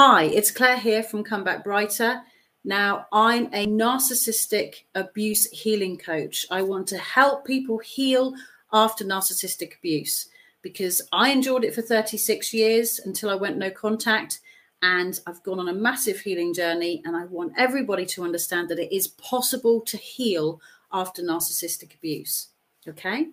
Hi, it's Claire here from Come Back Brighter. Now, I'm a narcissistic abuse healing coach. I want to help people heal after narcissistic abuse because I endured it for 36 years until I went no contact. And I've gone on a massive healing journey. And I want everybody to understand that it is possible to heal after narcissistic abuse. Okay.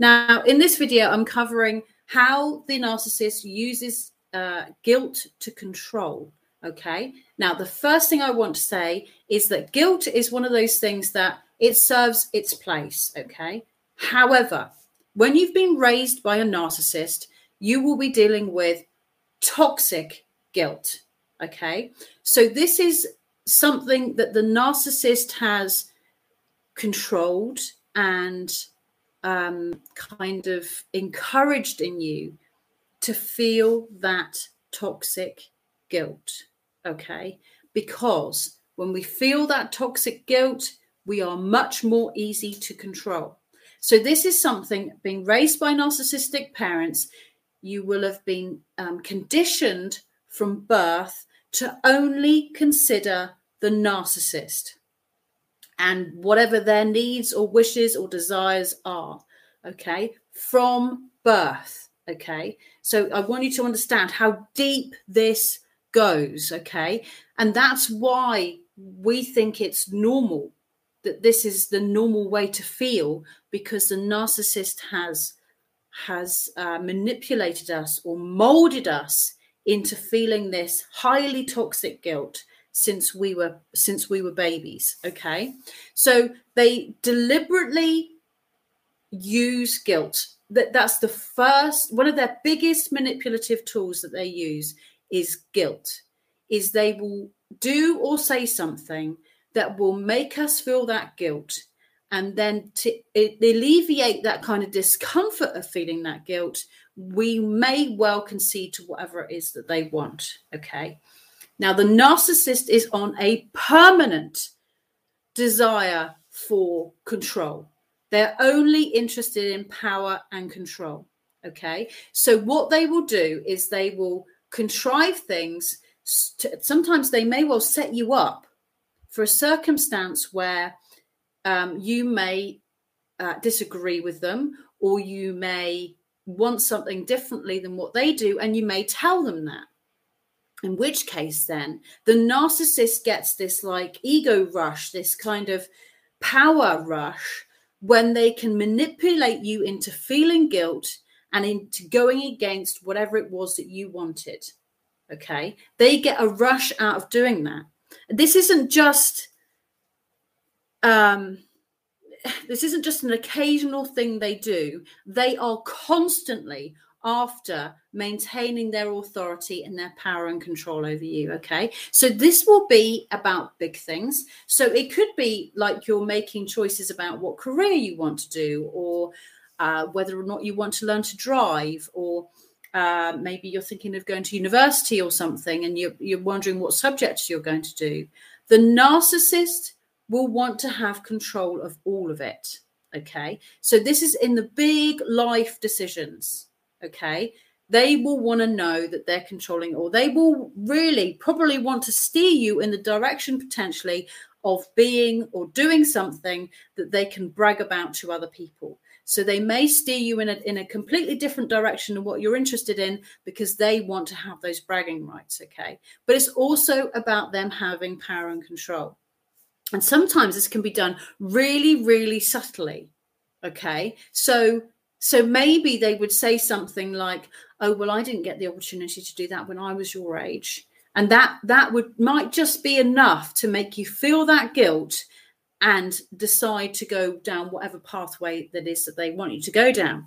Now, in this video, I'm covering how the narcissist uses uh, guilt to control. Okay. Now, the first thing I want to say is that guilt is one of those things that it serves its place. Okay. However, when you've been raised by a narcissist, you will be dealing with toxic guilt. Okay. So, this is something that the narcissist has controlled and um, kind of encouraged in you to feel that toxic guilt. Okay. Because when we feel that toxic guilt, we are much more easy to control. So, this is something being raised by narcissistic parents, you will have been um, conditioned from birth to only consider the narcissist and whatever their needs or wishes or desires are. Okay. From birth. Okay. So I want you to understand how deep this goes. Okay. And that's why we think it's normal that this is the normal way to feel because the narcissist has has uh, manipulated us or molded us into feeling this highly toxic guilt since we were since we were babies okay so they deliberately use guilt that that's the first one of their biggest manipulative tools that they use is guilt is they will do or say something that will make us feel that guilt and then to alleviate that kind of discomfort of feeling that guilt we may well concede to whatever it is that they want okay? Now the narcissist is on a permanent desire for control they're only interested in power and control. Okay. So, what they will do is they will contrive things. To, sometimes they may well set you up for a circumstance where um, you may uh, disagree with them or you may want something differently than what they do, and you may tell them that. In which case, then the narcissist gets this like ego rush, this kind of power rush when they can manipulate you into feeling guilt and into going against whatever it was that you wanted. Okay. They get a rush out of doing that. This isn't just um this isn't just an occasional thing they do. They are constantly after maintaining their authority and their power and control over you. Okay. So this will be about big things. So it could be like you're making choices about what career you want to do, or uh, whether or not you want to learn to drive, or uh, maybe you're thinking of going to university or something and you're, you're wondering what subjects you're going to do. The narcissist will want to have control of all of it. Okay. So this is in the big life decisions okay? They will want to know that they're controlling or they will really probably want to steer you in the direction potentially of being or doing something that they can brag about to other people. So they may steer you in a, in a completely different direction than what you're interested in because they want to have those bragging rights okay? But it's also about them having power and control. And sometimes this can be done really really subtly okay? So so maybe they would say something like, "Oh, well, I didn't get the opportunity to do that when I was your age." And that that would might just be enough to make you feel that guilt and decide to go down whatever pathway that is that they want you to go down.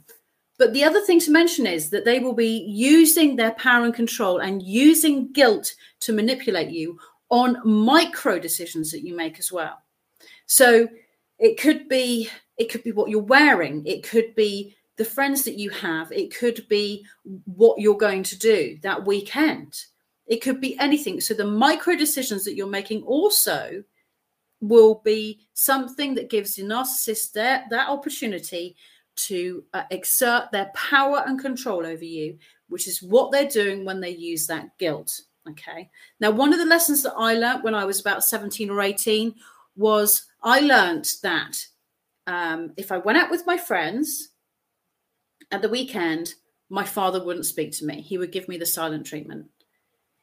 But the other thing to mention is that they will be using their power and control and using guilt to manipulate you on micro decisions that you make as well. So it could be it could be what you're wearing, it could be the friends that you have. It could be what you're going to do that weekend. It could be anything. So the micro decisions that you're making also will be something that gives the narcissist that, that opportunity to uh, exert their power and control over you, which is what they're doing when they use that guilt. Okay. Now, one of the lessons that I learned when I was about 17 or 18 was I learned that um, if I went out with my friends at the weekend, my father wouldn't speak to me. He would give me the silent treatment.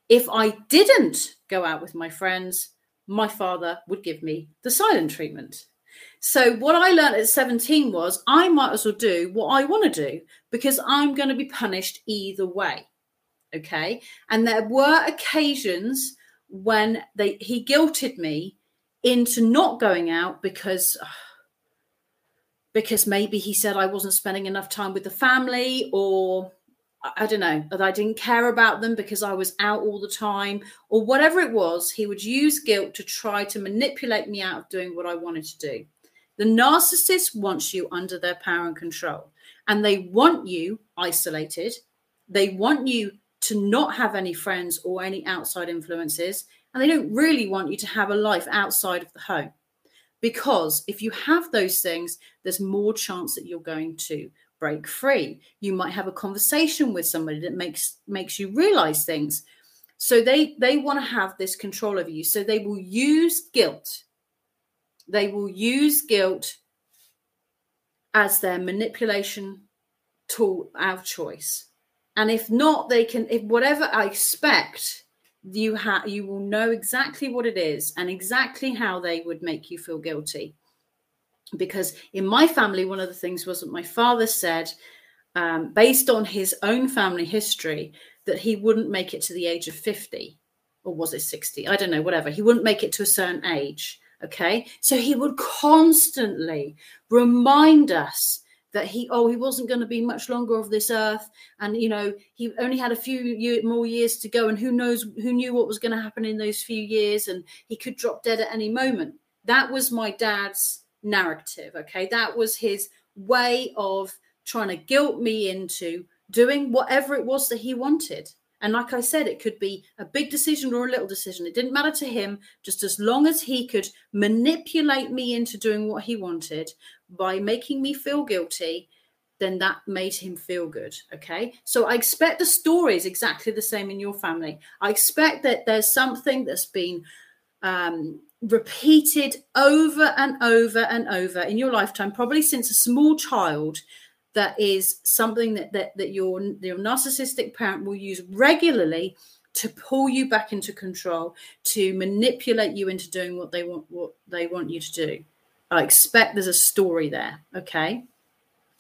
If I didn't go out with my friends, my father would give me the silent treatment. So, what I learned at 17 was I might as well do what I want to do because I'm going to be punished either way. Okay. And there were occasions when they he guilted me into not going out because because maybe he said I wasn't spending enough time with the family or I don't know, that I didn't care about them because I was out all the time, or whatever it was, he would use guilt to try to manipulate me out of doing what I wanted to do. The narcissist wants you under their power and control, and they want you isolated. They want you to not have any friends or any outside influences. And they don't really want you to have a life outside of the home. Because if you have those things, there's more chance that you're going to break free. You might have a conversation with somebody that makes makes you realize things. So they they want to have this control over you. So they will use guilt. They will use guilt as their manipulation tool of choice and if not they can if whatever i expect you have you will know exactly what it is and exactly how they would make you feel guilty. Because in my family one of the things was that my father said um, based on his own family history that he wouldn't make it to the age of 50 or was it 60 i don't know whatever. He wouldn't make it to a certain age okay? So he would constantly remind us that he oh he wasn't going to be much longer of this earth and you know he only had a few year, more years to go and who knows who knew what was going to happen in those few years and he could drop dead at any moment. That was my dad's narrative okay? That was his way of trying to guilt me into doing whatever it was that he wanted. And like I said, it could be a big decision or a little decision. It didn't matter to him, just as long as he could manipulate me into doing what he wanted by making me feel guilty, then that made him feel good. Okay. So I expect the story is exactly the same in your family. I expect that there's something that's been um, repeated over and over and over in your lifetime, probably since a small child, that is something that that, that your your narcissistic parent will use regularly to pull you back into control to manipulate you into doing what they want what they want you to do i expect there's a story there okay?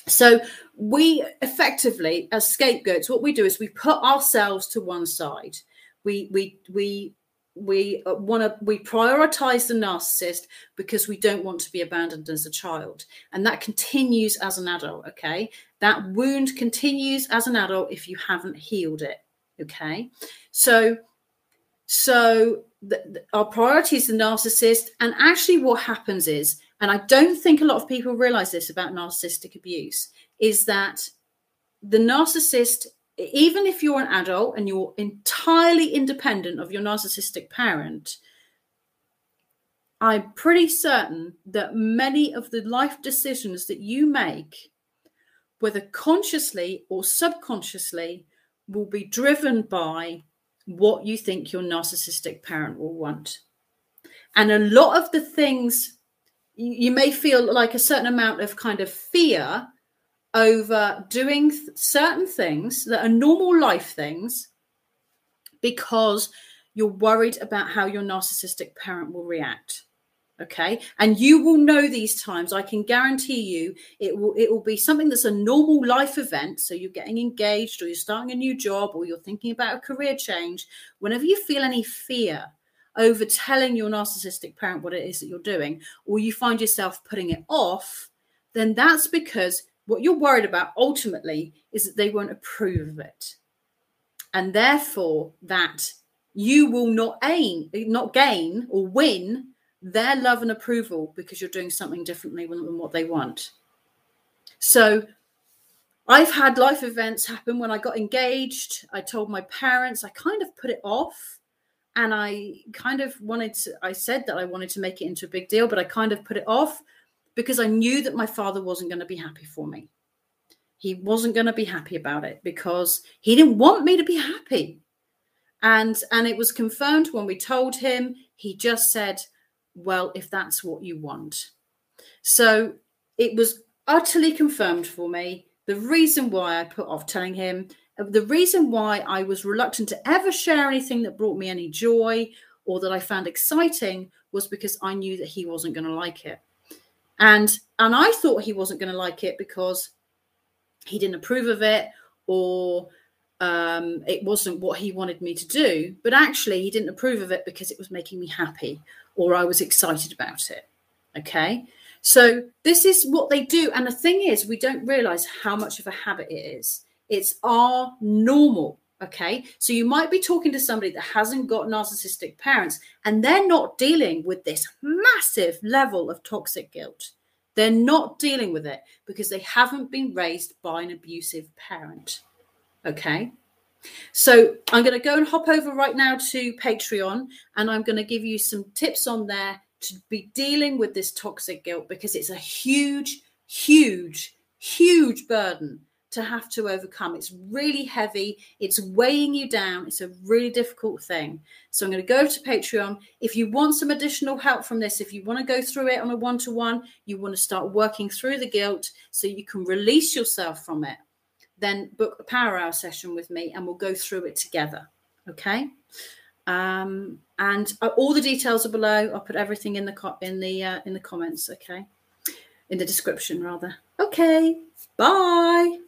So we effectively as scapegoats what we do is we put ourselves to one side. We we we we uh, want to we prioritize the narcissist because we don't want to be abandoned as a child. And that continues as an adult okay? That wound continues as an adult if you haven't healed it okay? So so the, the, our priority is the narcissist. And actually what happens is and i don't think a lot of people realize this about narcissistic abuse is that the narcissist even if you're an adult and you're entirely independent of your narcissistic parent, I'm pretty certain that many of the life decisions that you make, whether consciously or subconsciously, will be driven by what you think your narcissistic parent will want. And a lot of the things you may feel like a certain amount of kind of fear over doing th- certain things that are normal life things because you're worried about how your narcissistic parent will react okay? And you will know these times i can guarantee you it will it will be something that's a normal life event. So you're getting engaged or you're starting a new job or you're thinking about a career change. Whenever you feel any fear over telling your narcissistic parent what it is that you're doing or you find yourself putting it off then that's because what you're worried about ultimately is that they won't approve of it. And therefore, that you will not aim, not gain or win their love and approval because you're doing something differently than what they want. So I've had life events happen when I got engaged. I told my parents, I kind of put it off. And I kind of wanted to, I said that I wanted to make it into a big deal, but I kind of put it off because I knew that my father wasn't going to be happy for me. He wasn't going to be happy about it because he didn't want me to be happy. And and it was confirmed when we told him. He just said, "Well, if that's what you want." So it was utterly confirmed for me. The reason why I put off telling him, the reason why I was reluctant to ever share anything that brought me any joy or that I found exciting was because I knew that he wasn't going to like it. And and I thought he wasn't going to like it because he didn't approve of it or um, it wasn't what he wanted me to do. But actually, he didn't approve of it because it was making me happy or I was excited about it. Okay. So this is what they do. And the thing is, we don't realize how much of a habit it is. It's our normal. Okay. So you might be talking to somebody that hasn't got narcissistic parents and they're not dealing with this massive level of toxic guilt. They're not dealing with it because they haven't been raised by an abusive parent. Okay. So I'm going to go and hop over right now to Patreon and I'm going to give you some tips on there to be dealing with this toxic guilt because it's a huge, huge, huge burden to have to overcome. It's really heavy, it's weighing you down, it's a really difficult thing. So I'm going to go to Patreon. If you want some additional help from this, if you want to go through it on a one to one, you want to start working through the guilt so you can release yourself from it, then book a power hour session with me and we'll go through it together. Okay. Um, and uh, all the details are below. I'll put everything in the co- in the uh, in the comments. Okay, in the description rather. Okay. Bye.